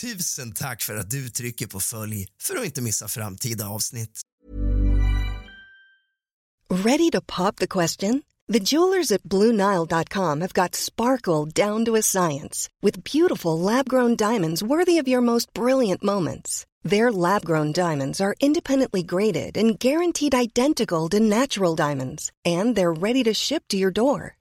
Tusen tack för att du trycker på följ för att inte missa framtida avsnitt. Ready to pop the question? The jewelers at BlueNile.com have got sparkle down to a science with beautiful lab-grown diamonds worthy of your most brilliant moments. Their lab-grown diamonds are independently graded and guaranteed identical to natural diamonds, and they're ready to ship to your door.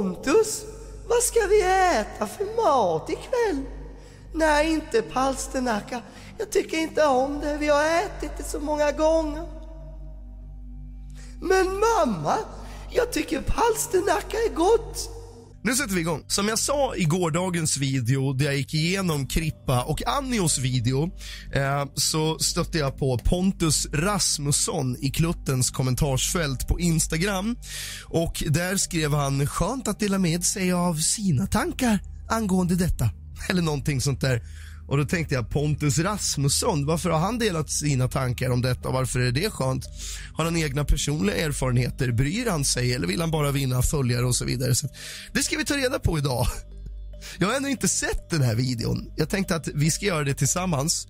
Pontus, vad ska vi äta för mat ikväll? Nej, inte palsternacka. Jag tycker inte om det. Vi har ätit det så många gånger. Men mamma, jag tycker palsternacka är gott. Nu sätter vi igång. Som jag sa i gårdagens video där jag gick igenom Krippa och Annios video eh, så stötte jag på Pontus Rasmusson i Kluttens kommentarsfält på Instagram. Och Där skrev han skönt att dela med sig av sina tankar angående detta. Eller någonting sånt där. Och Då tänkte jag Pontus Rasmusson, varför har han delat sina tankar om detta? Varför är det skönt? Har han egna personliga erfarenheter? Bryr han sig eller vill han bara vinna följare och så vidare? Så det ska vi ta reda på idag. Jag har ännu inte sett den här videon. Jag tänkte att vi ska göra det tillsammans.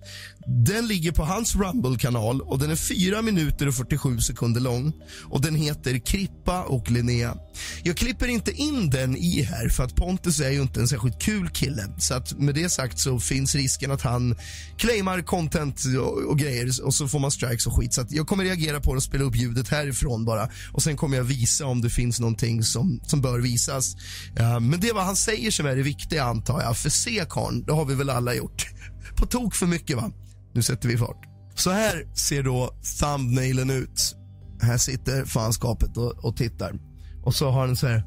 Den ligger på hans Rumble-kanal och den är 4 minuter och 47 sekunder lång. Och Den heter Krippa och Linnea. Jag klipper inte in den i här för att Pontus är ju inte en särskilt kul kille. Så att med det sagt så finns risken att han claimar content och, och grejer och så får man strikes och skit. Så jag kommer reagera på det och spela upp ljudet härifrån bara. Och Sen kommer jag visa om det finns någonting som, som bör visas. Uh, men det är vad han säger som är det viktiga antar jag. För se karln, det har vi väl alla gjort. På tok för mycket va? Nu sätter vi fart. Så här ser då thumbnailen ut. Här sitter fanskapet och, och tittar. Och så har han så här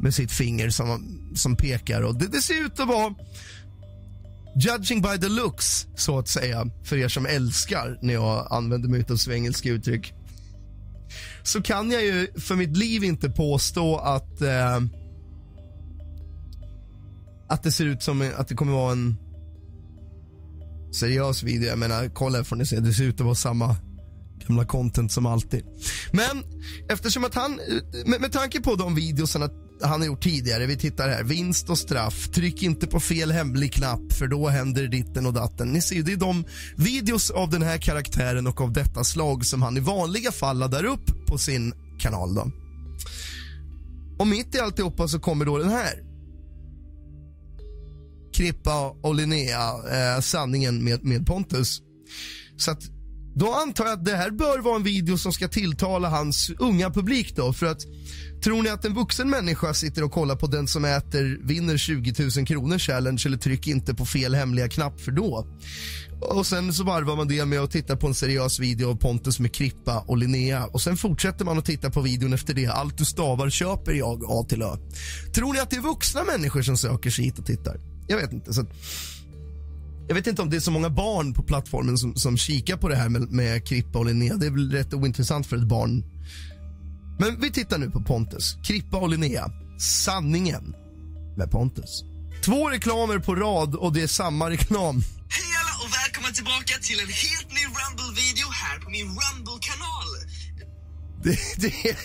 med sitt finger som, som pekar. Och det, det ser ut att vara judging by the looks, så att säga, för er som älskar när jag använder mig av svengelska uttryck. Så kan jag ju för mitt liv inte påstå att eh, att det ser ut som att det kommer vara en seriös video. Jag menar, kolla får ni se. Det ser ut att vara samma gamla content som alltid. Men eftersom att han, med, med tanke på de videosarna han har gjort tidigare, vi tittar här, vinst och straff, tryck inte på fel hemlig knapp för då händer ditten och datten. Ni ser, ju, det är de videos av den här karaktären och av detta slag som han i vanliga fall laddar upp på sin kanal då. Och mitt i alltihopa så kommer då den här. Krippa och Linnea, eh, sanningen med, med Pontus. Så att då antar jag att det här bör vara en video som ska tilltala hans unga publik då. För att tror ni att en vuxen människa sitter och kollar på den som äter vinner 20 000 kronor challenge eller tryck inte på fel hemliga knapp för då? Och sen så varvar man det med att titta på en seriös video av Pontus med Krippa och Linnea och sen fortsätter man att titta på videon efter det. Allt du stavar köper jag A till Ö. Tror ni att det är vuxna människor som söker sig hit och tittar? Jag vet inte. Så jag vet inte om det är så många barn på plattformen som, som kikar på det här med, med Krippa och Linnea. Det är väl rätt ointressant för ett barn. Men vi tittar nu på Pontus. Krippa och Linnea. Sanningen med Pontus. Två reklamer på rad och det är samma reklam. Hej alla och välkomna tillbaka till en helt ny Rumble-video här på min Rumble-kanal. Det, det, är,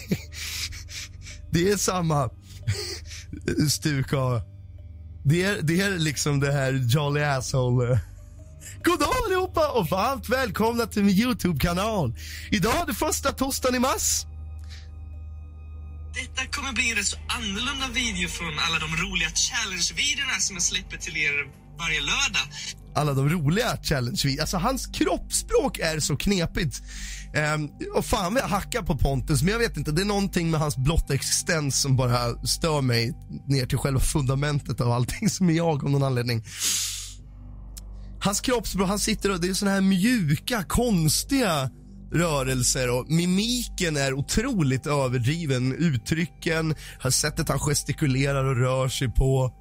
det är samma stuk av... Det är, det är liksom det här Jolly Asshole. God dag allihopa och varmt välkomna till min Youtube-kanal. Idag är det första torsdagen i mars. Detta kommer bli en rätt så annorlunda video från alla de roliga challenge-videorna som jag släpper till er varje lördag. alla de roliga challenge Alltså hans kroppsspråk är så knepigt. Eh, och fan vad jag hackar på Pontus, men jag vet inte. Det är någonting med hans blotta existens som bara stör mig ner till själva fundamentet av allting som är jag av någon anledning. Hans kroppsspråk, han sitter och det är såna här mjuka, konstiga rörelser och mimiken är otroligt överdriven. Uttrycken, sättet han gestikulerar och rör sig på.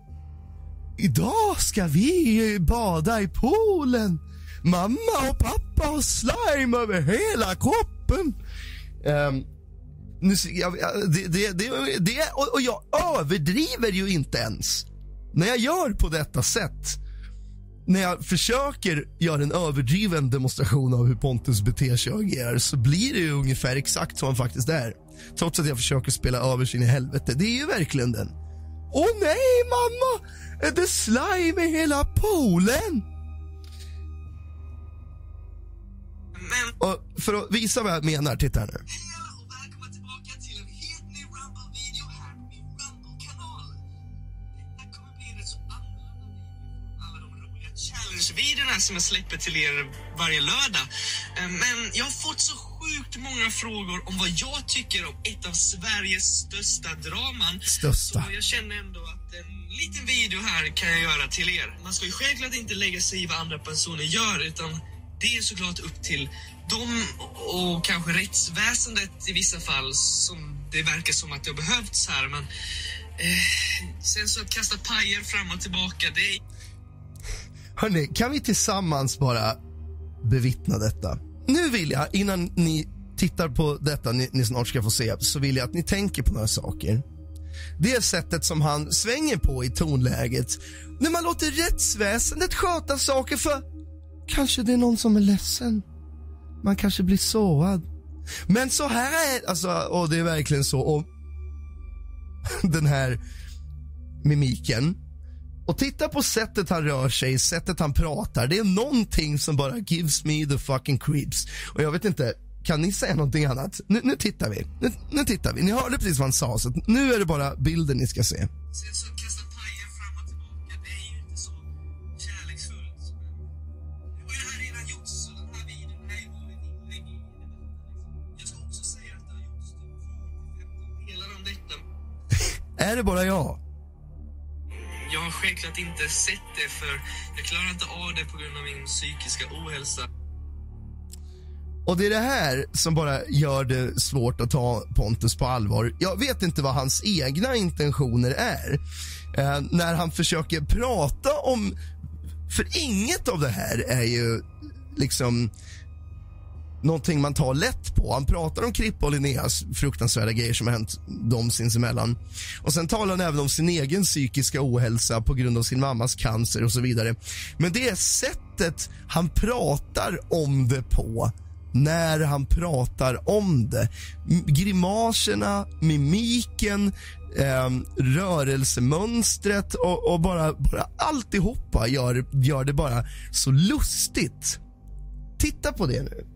Idag ska vi bada i poolen. Mamma och pappa har slime över hela kroppen. Um, nu, jag, det, det, det, det, och, och jag överdriver ju inte ens när jag gör på detta sätt. När jag försöker göra en överdriven demonstration av hur Pontus beter sig och agerar så blir det ju ungefär exakt som han faktiskt är. Trots att jag försöker spela över sin i helvete. Det är ju verkligen den. Åh nej mamma! Är det slime i hela poolen? Men Och för att visa vad jag menar, titta här nu. hej och välkomna tillbaka till en helt ny Rumble-video här på min Rumble-kanal. Detta kommer bli en rätt så annorlunda video från alla de roliga challenge-videorna som jag släpper till er varje lördag. Eh, Men jag har fått så sjukt många frågor om vad jag tycker om ett av Sveriges största draman. Största. Så jag känner ändå att en liten video här kan jag göra till er. Man ska ju självklart inte lägga sig i vad andra personer gör utan det är såklart upp till dem och kanske rättsväsendet i vissa fall som det verkar som att det har behövts här. Men eh, sen så att kasta pajer fram och tillbaka, det är Hörni, kan vi tillsammans bara bevittna detta? Nu vill jag, innan ni tittar på detta, ni, ni snart ska få se, så vill jag att ni tänker på några saker. Det sättet som han svänger på i tonläget när man låter rättsväsendet sköta saker för kanske det är någon som är ledsen. Man kanske blir sårad. Men så här är alltså, och det är verkligen så. Och den här mimiken. Och titta på sättet han rör sig, sättet han pratar. Det är någonting som bara gives me the fucking creeps. Och jag vet inte, kan ni säga någonting annat? Nu, nu tittar vi. Nu, nu tittar vi. Ni hörde precis vad han sa, så nu är det bara bilden ni ska se. Är det bara jag? Jag har självklart inte sett det för jag klarar inte av det på grund av min psykiska ohälsa. Och det är det här som bara gör det svårt att ta Pontus på allvar. Jag vet inte vad hans egna intentioner är. Eh, när han försöker prata om... För inget av det här är ju liksom någonting man tar lätt på. Han pratar om Krippa och Linneas fruktansvärda grejer som har hänt dem sinsemellan. Och sen talar han även om sin egen psykiska ohälsa på grund av sin mammas cancer och så vidare. Men det är sättet han pratar om det på när han pratar om det. Grimaserna, mimiken, eh, rörelsemönstret och, och bara, bara alltihopa gör, gör det bara så lustigt. Titta på det nu.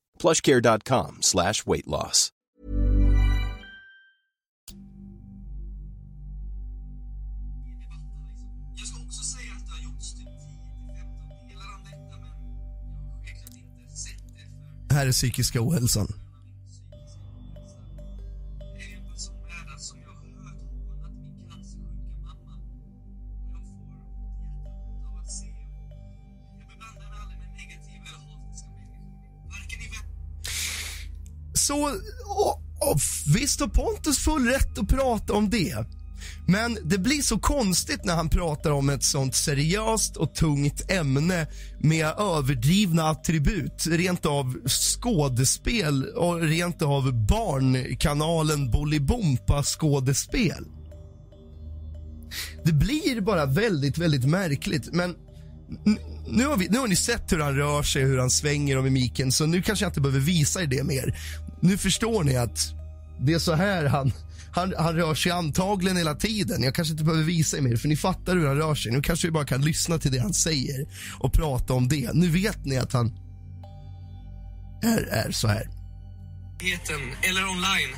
plushcare.com slash weight loss. Jag ska också säga Så, och, och, visst har Pontus full rätt att prata om det. Men det blir så konstigt när han pratar om ett sånt seriöst och tungt ämne med överdrivna attribut. Rent av skådespel och rent av barnkanalen Bolibompa skådespel. Det blir bara väldigt, väldigt märkligt. Men nu har, vi, nu har ni sett hur han rör sig, hur han svänger och mimiken, så nu kanske jag inte behöver visa er det mer. Nu förstår ni att det är så här han, han, han rör sig antagligen hela tiden. Jag kanske inte behöver visa er mer, för ni fattar hur han rör sig. Nu kanske vi bara kan lyssna till det han säger och prata om det. Nu vet ni att han är, är så här. eller online.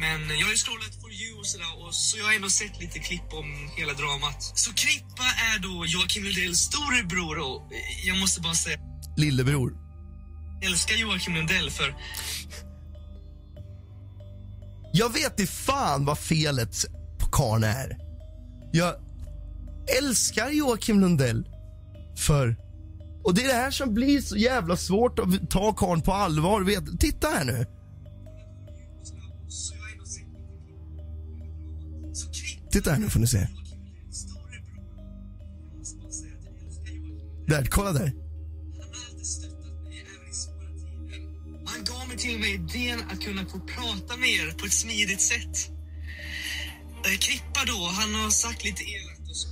Men jag ju scrollat for you och sådär och så jag har ändå sett lite klipp om hela dramat. Så Krippa är då Joakim Lundells storebror och jag måste bara säga Lillebror. jag älskar Joakim Lundell för jag vet i fan vad felet på karln är. Jag älskar Joakim Lundell för... Och det är det här som blir så jävla svårt att ta karln på allvar. Vet, titta här nu. Titta här nu får ni se. Där, kolla där. Mig till med idén att kunna få prata med er på ett smidigt sätt. Eh, Krippa då, han har sagt lite elakt och så.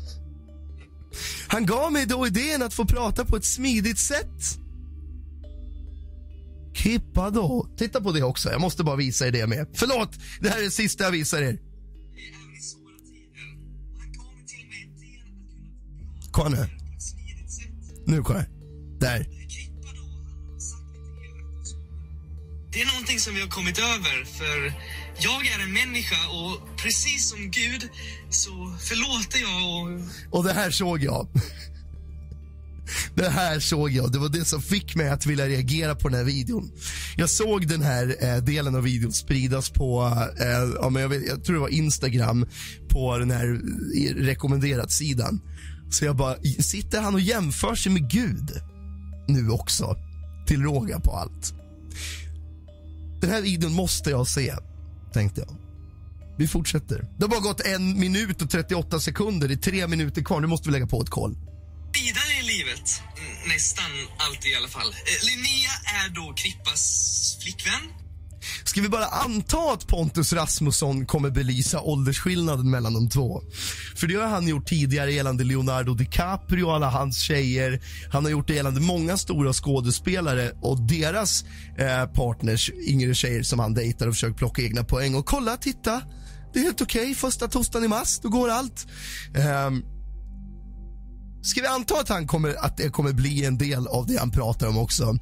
Han gav mig då idén att få prata på ett smidigt sätt. Kippa då. Titta på det också. Jag måste bara visa er det med. Förlåt, det här är det sista jag visar er. mig Kolla nu. Nu kolla. Där. Någonting som vi har kommit över för jag är en människa och precis som Gud så förlåter jag och Och det här såg jag. Det här såg jag. Det var det som fick mig att vilja reagera på den här videon. Jag såg den här eh, delen av videon spridas på, eh, ja, men jag, vet, jag tror det var Instagram, på den här rekommenderat-sidan. Så jag bara, sitter han och jämför sig med Gud nu också? Till råga på allt. Den här videon måste jag se, tänkte jag. Vi fortsätter. Det har bara gått en minut och 38 sekunder. Det är tre minuter kvar. Nu måste vi lägga på ett koll. vidare i livet. Mm, nästan alltid i alla fall. Eh, Linnea är då Krippas flickvän. Ska vi bara anta att Pontus Rasmusson kommer belysa åldersskillnaden mellan de två? För det har han gjort tidigare gällande Leonardo DiCaprio och alla hans tjejer. Han har gjort det gällande många stora skådespelare och deras eh, partners, yngre tjejer som han dejtar och försöker plocka egna poäng. Och kolla, titta! Det är helt okej. Första torsdagen i mars, då går allt. Um, Ska vi anta att, han kommer, att det kommer bli en del av det han pratar om också?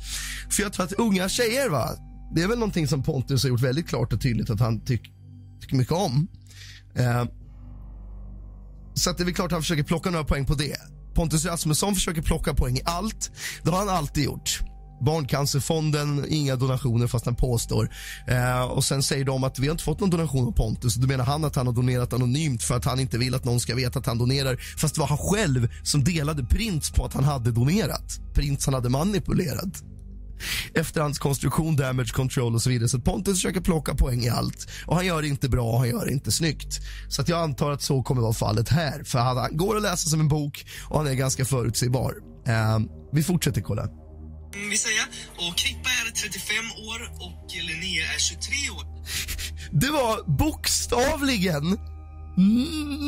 För jag tror att unga tjejer, va? Det är väl någonting som Pontus har gjort väldigt klart och tydligt att han tyck, tycker mycket om. Eh, så att det är väl klart att han försöker plocka några poäng på det. Pontus Rasmusson försöker plocka poäng i allt. Det har han alltid gjort. Barncancerfonden, inga donationer fast han påstår. Eh, och sen säger de att vi har inte fått någon donation av Pontus. Då menar han att han har donerat anonymt för att han inte vill att någon ska veta att han donerar. Fast det var han själv som delade prints på att han hade donerat. Prints han hade manipulerat efterhandskonstruktion, damage control och så vidare. Så Pontus försöker plocka poäng i allt. Och han gör det inte bra, han gör det inte snyggt. Så att jag antar att så kommer vara fallet här. För han går att läsa som en bok och han är ganska förutsägbar. Eh, vi fortsätter kolla. Mm, vi säga. Och Krippa är 35 år och Linnea är 23 år. Det var bokstavligen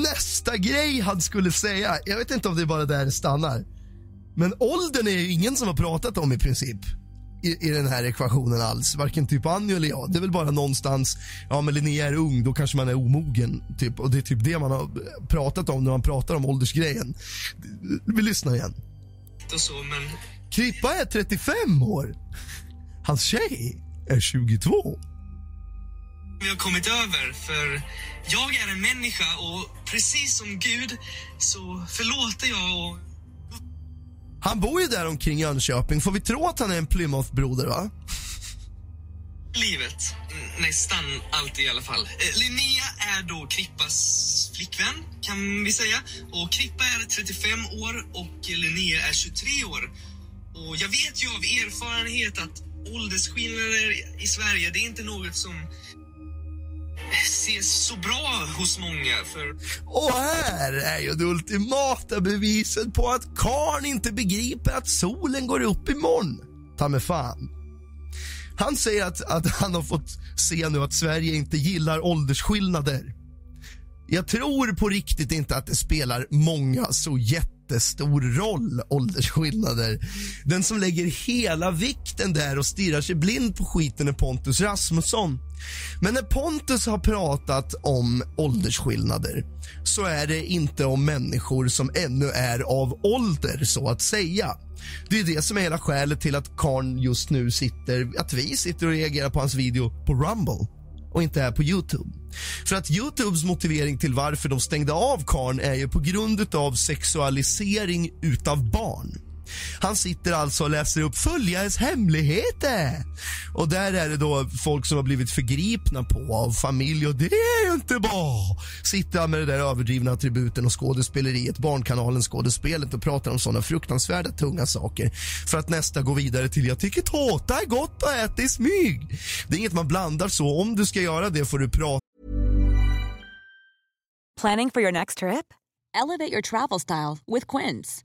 nästa grej han skulle säga, jag vet inte om det är bara där det stannar. Men åldern är ju ingen som har pratat om i princip i, i den här ekvationen alls. Varken typ Anjo eller jag. Det är väl bara någonstans, ja men Linnea är ung, då kanske man är omogen. Typ. Och det är typ det man har pratat om när man pratar om åldersgrejen. Vi lyssnar igen. Och så, men Krippa är 35 år. Hans tjej är 22. vi har kommit över för jag är en människa och precis som Gud så förlåter jag och han bor ju där omkring Jönköping. Får vi tro att han är en Plymouth-broder, va? livet. Mm, nästan alltid i alla fall. Eh, Linnea är då Krippas flickvän, kan vi säga. Och Krippa är 35 år och Linnea är 23 år. Och jag vet ju av erfarenhet att åldersskillnader i Sverige, det är inte något som ses så bra hos många. För Och här är ju det ultimata beviset på att karn inte begriper att solen går upp imorgon. Ta mig fan. Han säger att, att han har fått se nu att Sverige inte gillar åldersskillnader. Jag tror på riktigt inte att det spelar många så jättestor roll, åldersskillnader. Den som lägger hela vikten där och stirrar sig blind på skiten är Pontus Rasmusson. Men när Pontus har pratat om åldersskillnader så är det inte om människor som ännu är av ålder, så att säga. Det är det som är hela skälet till att Karn just nu sitter, att vi sitter och reagerar på hans video på Rumble och inte är på Youtube. För att Youtubes motivering till varför de stängde av Karn är ju på grund av sexualisering utav barn. Han sitter alltså och läser upp följares hemligheter. Och där är det då folk som har blivit förgripna på av familj och det är ju inte bra. Sitter han med det där överdrivna attributen och skådespeleriet, Barnkanalen skådespelet och pratar om såna fruktansvärda tunga saker. För att nästa gå vidare till jag tycker tårta är gott att äta i smyg. Det är inget man blandar så. Om du ska göra det får du prata Planning for your next trip? Elevate your travel style with Quince.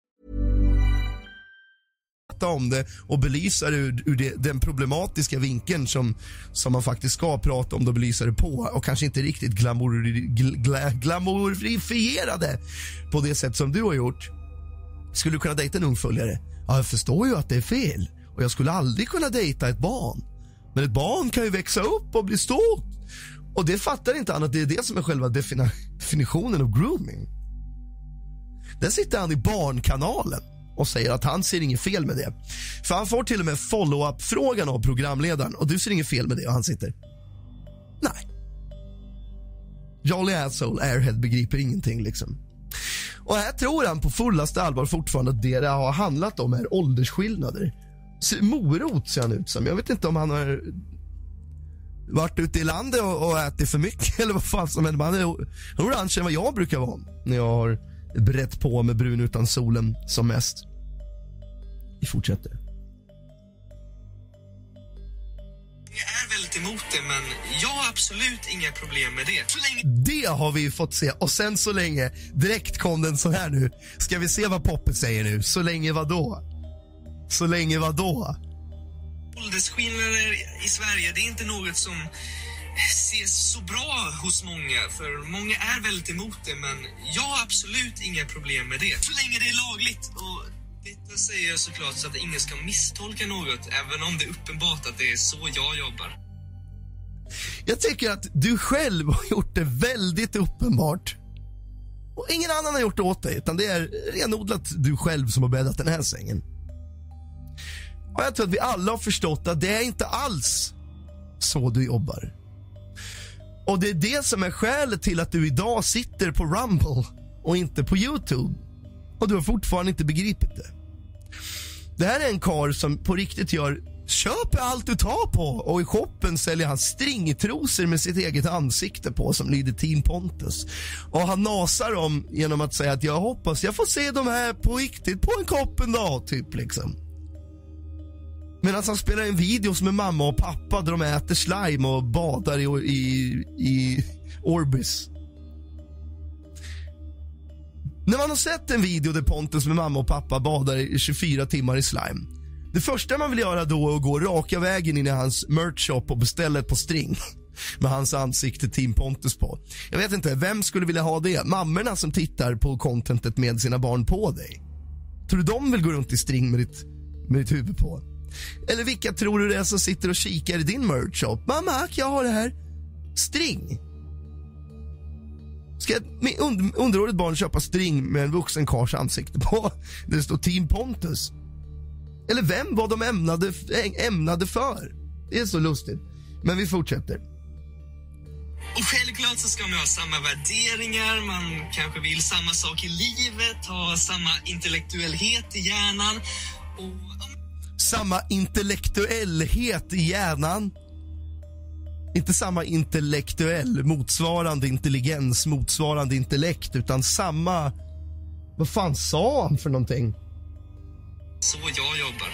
Om det och belysa det ur, ur det, den problematiska vinkeln som, som man faktiskt ska prata om och belysa det på och kanske inte riktigt glamour, gl, gla, glamourifiera det på det sätt som du har gjort. Skulle du kunna dejta en ung följare? Ja, jag förstår ju att det är fel och jag skulle aldrig kunna dejta ett barn. Men ett barn kan ju växa upp och bli stort. Och det fattar inte han att det är det som är själva defini definitionen av grooming. Där sitter han i Barnkanalen och säger att han ser inget fel med det. För han får till och med follow-up-frågan av programledaren och du ser inget fel med det och han sitter. Nej. Jolly asshole airhead begriper ingenting liksom. Och här tror han på fullaste allvar fortfarande att det det har handlat om är åldersskillnader. Morot ser han ut som. Jag vet inte om han har varit ute i landet och, och ätit för mycket eller vad fan som händer. Han är orange än vad jag brukar vara när jag har brett på med brun utan solen som mest. Vi fortsätter. jag är väldigt emot det, men jag har absolut inga problem med det. Så länge Det har vi fått se. Och sen så länge, direkt kom den så här nu. Ska vi se vad Poppe säger nu? Så länge vad då? Så länge vad då? åldersskillnader i Sverige, det är inte något som ses så bra hos många, för många är väldigt emot det, men jag har absolut inga problem med det. Så länge det är lagligt. Och detta säger jag såklart så att ingen ska misstolka något, även om det är uppenbart att det är så jag jobbar. Jag tycker att du själv har gjort det väldigt uppenbart. Och ingen annan har gjort det åt dig, utan det är renodlat du själv som har bäddat den här sängen. Och jag tror att vi alla har förstått att det är inte alls så du jobbar. Och det är det som är skälet till att du idag sitter på Rumble och inte på Youtube. Och du har fortfarande inte begripit det. Det här är en kar som på riktigt gör Köp allt du tar på och i shoppen säljer han stringtrosor med sitt eget ansikte på som lyder Team Pontus. Och han nasar dem genom att säga att jag hoppas jag får se de här på riktigt på en kopp en dag, typ liksom. Medan han spelar in videos med mamma och pappa där de äter slime och badar i, i, i Orbis. När man har sett en video där Pontus med mamma och pappa badar i 24 timmar i slime. Det första man vill göra då är att gå raka vägen in i hans merch shop och beställa ett på string med hans ansikte Team Pontus på. Jag vet inte, vem skulle vilja ha det? Mammorna som tittar på contentet med sina barn på dig? Tror du de vill gå runt i string med ditt, med ditt huvud på? Eller vilka tror du det är som sitter och kikar i din merch shop? Mamma, jag har det här. String. Ska ett und underårigt barn köpa string med en vuxen kars ansikte på? Det står Team Pontus. Eller vem var de ämnade, ämnade för? Det är så lustigt. Men vi fortsätter. Och självklart så ska man ha samma värderingar, man kanske vill samma sak i livet, ha samma intellektuellhet i hjärnan och... Samma intellektuellhet i hjärnan. Inte samma intellektuell, motsvarande intelligens, motsvarande intellekt, utan samma... Vad fan sa han för någonting? Så jag jobbar.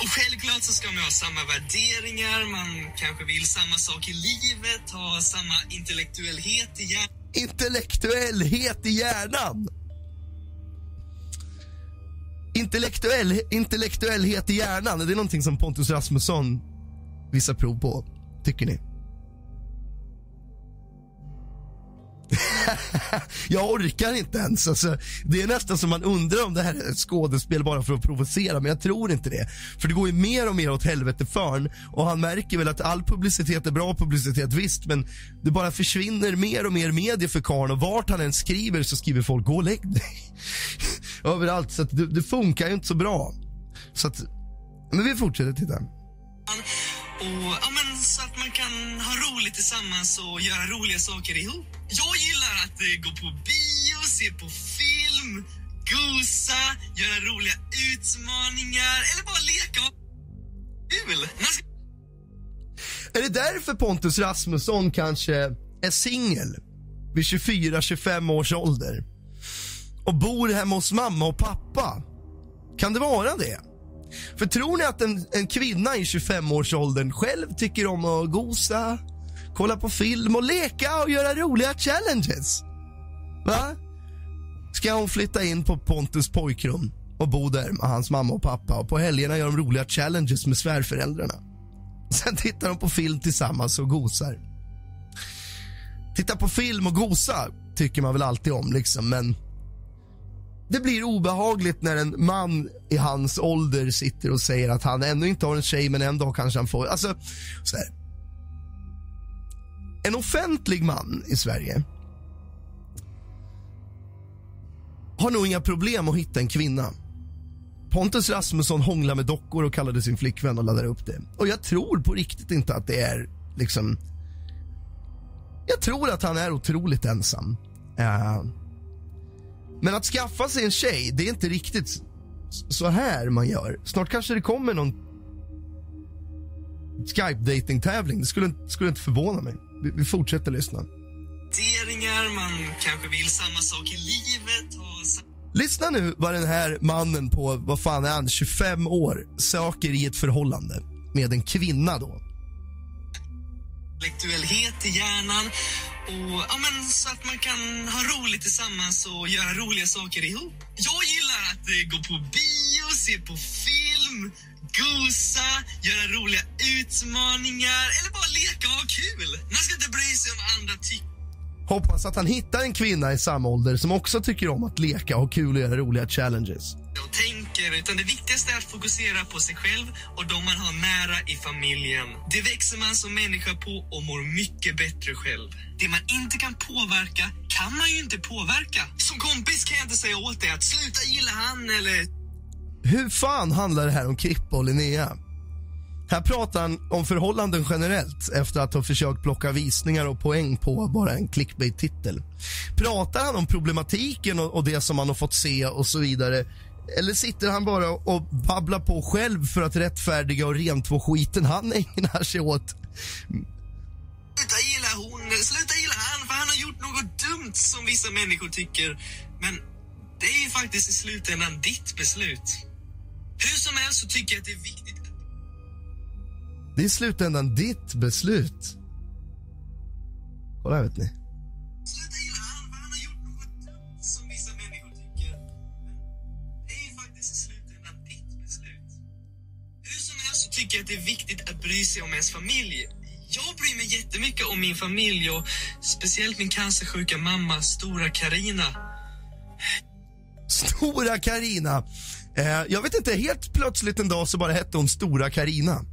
Och självklart så ska man ha samma värderingar, man kanske vill samma sak i livet, ha samma intellektuellhet i hjärnan. Intellektuellhet i hjärnan? Intellektuell, intellektuellhet i hjärnan, är det någonting som Pontus Rasmusson visar prov på? Tycker ni? jag orkar inte ens. Alltså, det är nästan som man undrar om det här är ett skådespel bara för att provocera, men jag tror inte det. För det går ju mer och mer åt helvete förn och han märker väl att all publicitet är bra publicitet, visst, men det bara försvinner mer och mer medier för karln och vart han än skriver så skriver folk gå och lägg dig. Överallt, så det, det, funkar ju inte så bra. Så att, men vi fortsätter titta. Och, ja, men, så att man kan ha roligt tillsammans och göra roliga saker ihop. Att eh, gå på bio, se på film, gosa, göra roliga utmaningar eller bara leka och kul. Är det därför Pontus Rasmusson kanske är singel vid 24-25 års ålder och bor hemma hos mamma och pappa? Kan det vara det? För tror ni att en, en kvinna i 25-årsåldern själv tycker om att gosa, kolla på film och leka och göra roliga challenges? Va? Ska hon flytta in på Pontus pojkrum och bo där med hans mamma och pappa och på helgerna gör de roliga challenges med svärföräldrarna. Sen tittar de på film tillsammans och gosar. Titta på film och gosa tycker man väl alltid om liksom, men det blir obehagligt när en man i hans ålder sitter och säger att han ännu inte har en tjej, men en dag kanske han får. Alltså, så här. En offentlig man i Sverige har nog inga problem att hitta en kvinna. Pontus Rasmusson hånglar med dockor och kallade sin flickvän och laddade upp det. Och jag tror på riktigt inte att det är liksom... Jag tror att han är otroligt ensam. Uh, men att skaffa sig en tjej, det är inte riktigt så här man gör. Snart kanske det kommer någon Skype-dating-tävling. Det skulle, skulle inte förvåna mig. Vi, vi fortsätter lyssna. Man kanske vill samma sak i livet. Och... Lyssna nu vad den här mannen på, vad fan är han, 25 år söker i ett förhållande med en kvinna då. Intellektuellhet i hjärnan och ja, men, så att man kan ha roligt tillsammans och göra roliga saker ihop. Jag gillar att eh, gå på bio, se på film, gosa, göra roliga utmaningar eller bara leka och ha kul. Man ska inte bry sig om andra tycker. Hoppas att han hittar en kvinna i samma ålder som också tycker om att leka och ha kul och göra roliga challenges. Jag tänker, utan det viktigaste är att fokusera på sig själv och de man har nära i familjen. Det växer man som människa på och mår mycket bättre själv. Det man inte kan påverka kan man ju inte påverka. Som kompis kan jag inte säga åt dig att sluta gilla han eller... Hur fan handlar det här om Kippa och Linnea? Här pratar han om förhållanden generellt efter att ha försökt plocka visningar och poäng på bara en clickbait-titel. Pratar han om problematiken och, och det som han har fått se och så vidare Eller sitter han bara och babblar på själv för att rättfärdiga och rentvå skiten han ägnar sig åt? Sluta gilla hon, sluta gilla han, för han har gjort något dumt som vissa människor tycker. Men det är ju faktiskt i slutändan ditt beslut. Hur som helst så tycker jag att det är viktigt Det är i slutändan ditt beslut. Kolla här, vet ni. Sluta gilla han, för han har gjort något dumt som vissa människor tycker. Det är ju faktiskt i slutändan ditt beslut. Hur som helst så tycker jag att det är viktigt att bry sig om ens familj. Jag bryr mig jättemycket om min familj och speciellt min cancersjuka mamma, stora Karina. Stora Karina. Eh, jag vet inte, helt plötsligt en dag så bara hette hon Stora Karina.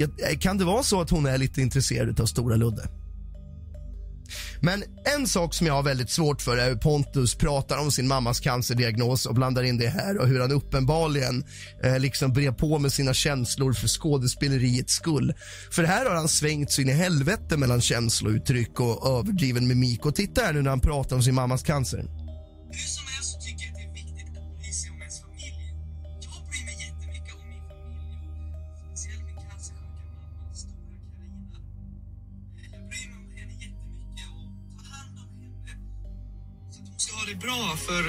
Eh, kan det vara så att hon är lite intresserad av Stora Ludde? Men en sak som jag har väldigt svårt för är hur Pontus pratar om sin mammas cancerdiagnos och blandar in det här och hur han uppenbarligen eh, liksom brer på med sina känslor för skådespeleriets skull. För här har han svängt så in i helvete mellan känslouttryck och överdriven mimik. Och titta här nu när han pratar om sin mammas cancer. Hur som helst så tycker jag att det är viktigt att bry sig om ens familj. Jag bryr mig jättemycket om min familj och speciellt min cancersjuka mamma, stora Karina. Jag bryr mig om henne jättemycket och tar hand om henne så att hon ska ha det bra för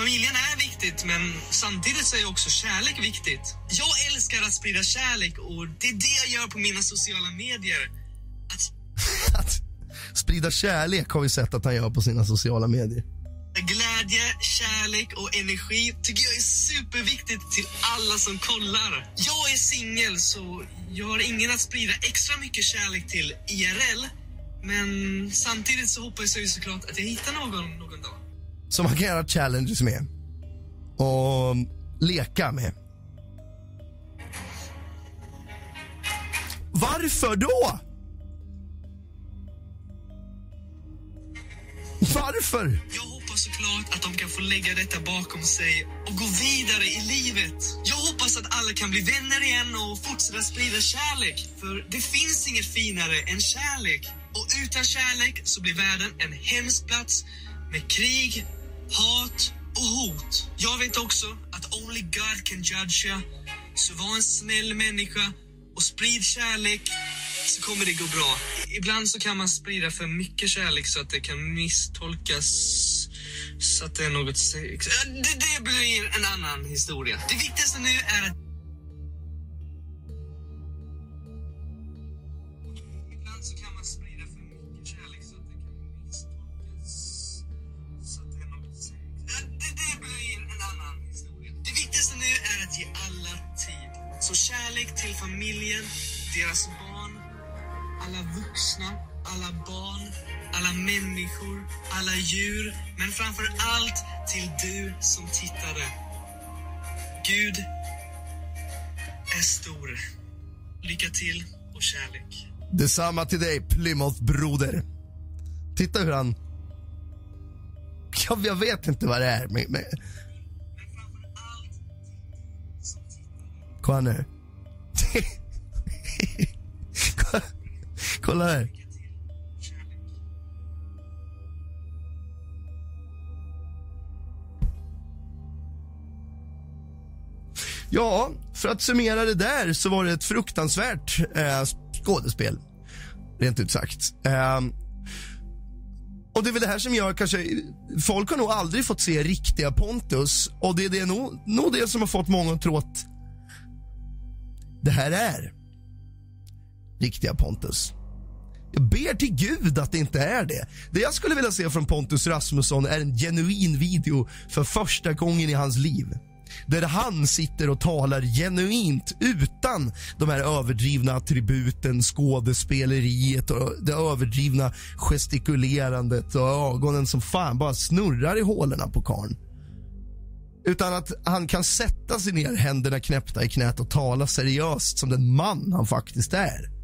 familjen är viktigt men samtidigt så är också kärlek viktigt. Jag älskar att sprida kärlek och det är det jag gör på mina sociala medier. Att Att sprida kärlek har vi sett att han gör på sina sociala medier. Glädje, kärlek och energi tycker jag är superviktigt till alla som kollar. Jag är singel så jag har ingen att sprida extra mycket kärlek till IRL. Men samtidigt så hoppas jag ju såklart att jag hittar någon någon dag. Som man kan göra challenges med. Och leka med. Varför då? Varför? Jag hoppas såklart att de kan få lägga detta bakom sig och gå vidare i livet. Jag hoppas att alla kan bli vänner igen och fortsätta sprida kärlek. För det finns inget finare än kärlek. Och utan kärlek så blir världen en hemsk plats med krig, hat och hot. Jag vet också att only God can judge you. Så var en snäll människa och sprid kärlek så kommer det gå bra. Ibland så kan man sprida för mycket kärlek så att det kan misstolkas så att det är något sex. Ja, Det, det blir en annan historia. Det viktigaste nu är att Ibland så kan man sprida för mycket kärlek så att det kan misstolkas så att det är något sex. Det, det blir en annan historia. Det viktigaste nu är att ge alla tid. Så kärlek till familjen, deras barn, alla vuxna, alla barn, alla människor, alla djur, men framför allt till du som tittare. Gud är stor. Lycka till och kärlek. Detsamma till dig, Plymouth-broder. Titta hur han... Jag, vet inte vad det är. Men, men... Kolla nu. Kolla här. Ja, för att summera det där så var det ett fruktansvärt eh, skådespel. Rent ut sagt. Eh, och det är väl det här som gör kanske... Folk har nog aldrig fått se riktiga Pontus och det är det nog, nog det som har fått många att tro att det här är riktiga Pontus. Jag ber till Gud att det inte är det. Det jag skulle vilja se från Pontus Rasmusson är en genuin video för första gången i hans liv. Där han sitter och talar genuint utan de här överdrivna attributen, skådespeleriet och det överdrivna gestikulerandet och ögonen som fan bara snurrar i hålorna på karn. Utan att han kan sätta sig ner, händerna knäppta i knät och tala seriöst som den man han faktiskt är.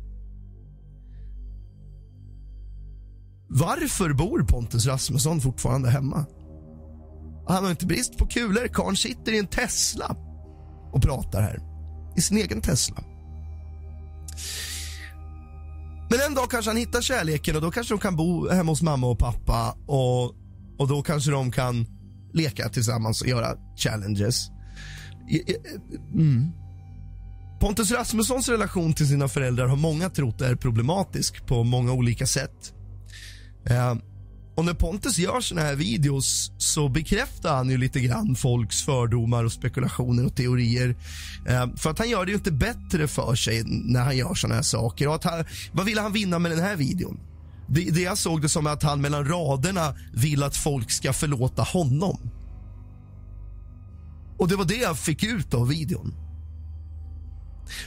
Varför bor Pontus Rasmusson fortfarande hemma? Han har inte brist på kulor. Karln sitter i en Tesla och pratar här. I sin egen Tesla. Men en dag kanske han hittar kärleken och då kanske de kan bo hemma hos mamma och pappa och, och då kanske de kan leka tillsammans och göra challenges. Mm. Pontus Rasmussons relation till sina föräldrar har många trott är problematisk på många olika sätt. Eh, och när Pontus gör såna här videos så bekräftar han ju lite grann folks fördomar och spekulationer och teorier. Eh, för att han gör det ju inte bättre för sig när han gör såna här saker. Och att han, vad ville han vinna med den här videon? Det, det jag såg det som att han mellan raderna vill att folk ska förlåta honom. Och det var det jag fick ut av videon.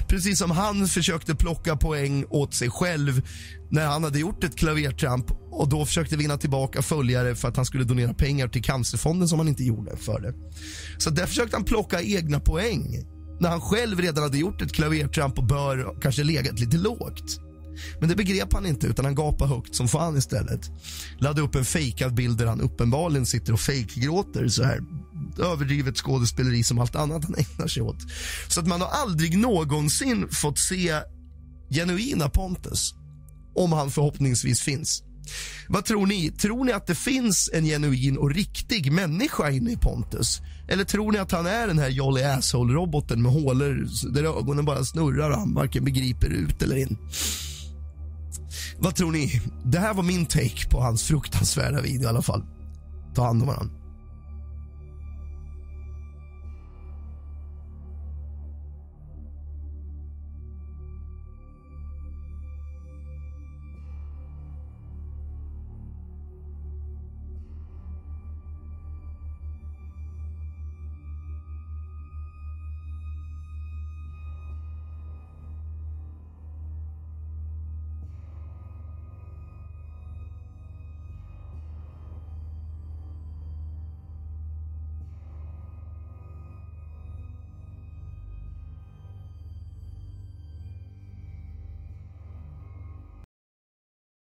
Precis som han försökte plocka poäng åt sig själv när han hade gjort ett klavertramp och då försökte vinna tillbaka följare för att han skulle donera pengar till Cancerfonden som han inte gjorde för det. Så där försökte han plocka egna poäng när han själv redan hade gjort ett klavertramp och bör kanske legat lite lågt. Men det begrep han inte, utan han gapade högt som fan istället. Laddade upp en fejkad bild där han uppenbarligen sitter och fejkgråter så här överdrivet skådespeleri som allt annat han ägnar sig åt. Så att man har aldrig någonsin fått se genuina Pontus. Om han förhoppningsvis finns. Vad tror ni? Tror ni att det finns en genuin och riktig människa inne i Pontus? Eller tror ni att han är den här jolly asshole-roboten med hålor där ögonen bara snurrar och han varken begriper ut eller in? Vad tror ni? Det här var min take på hans fruktansvärda video i alla fall. Ta hand om varandra.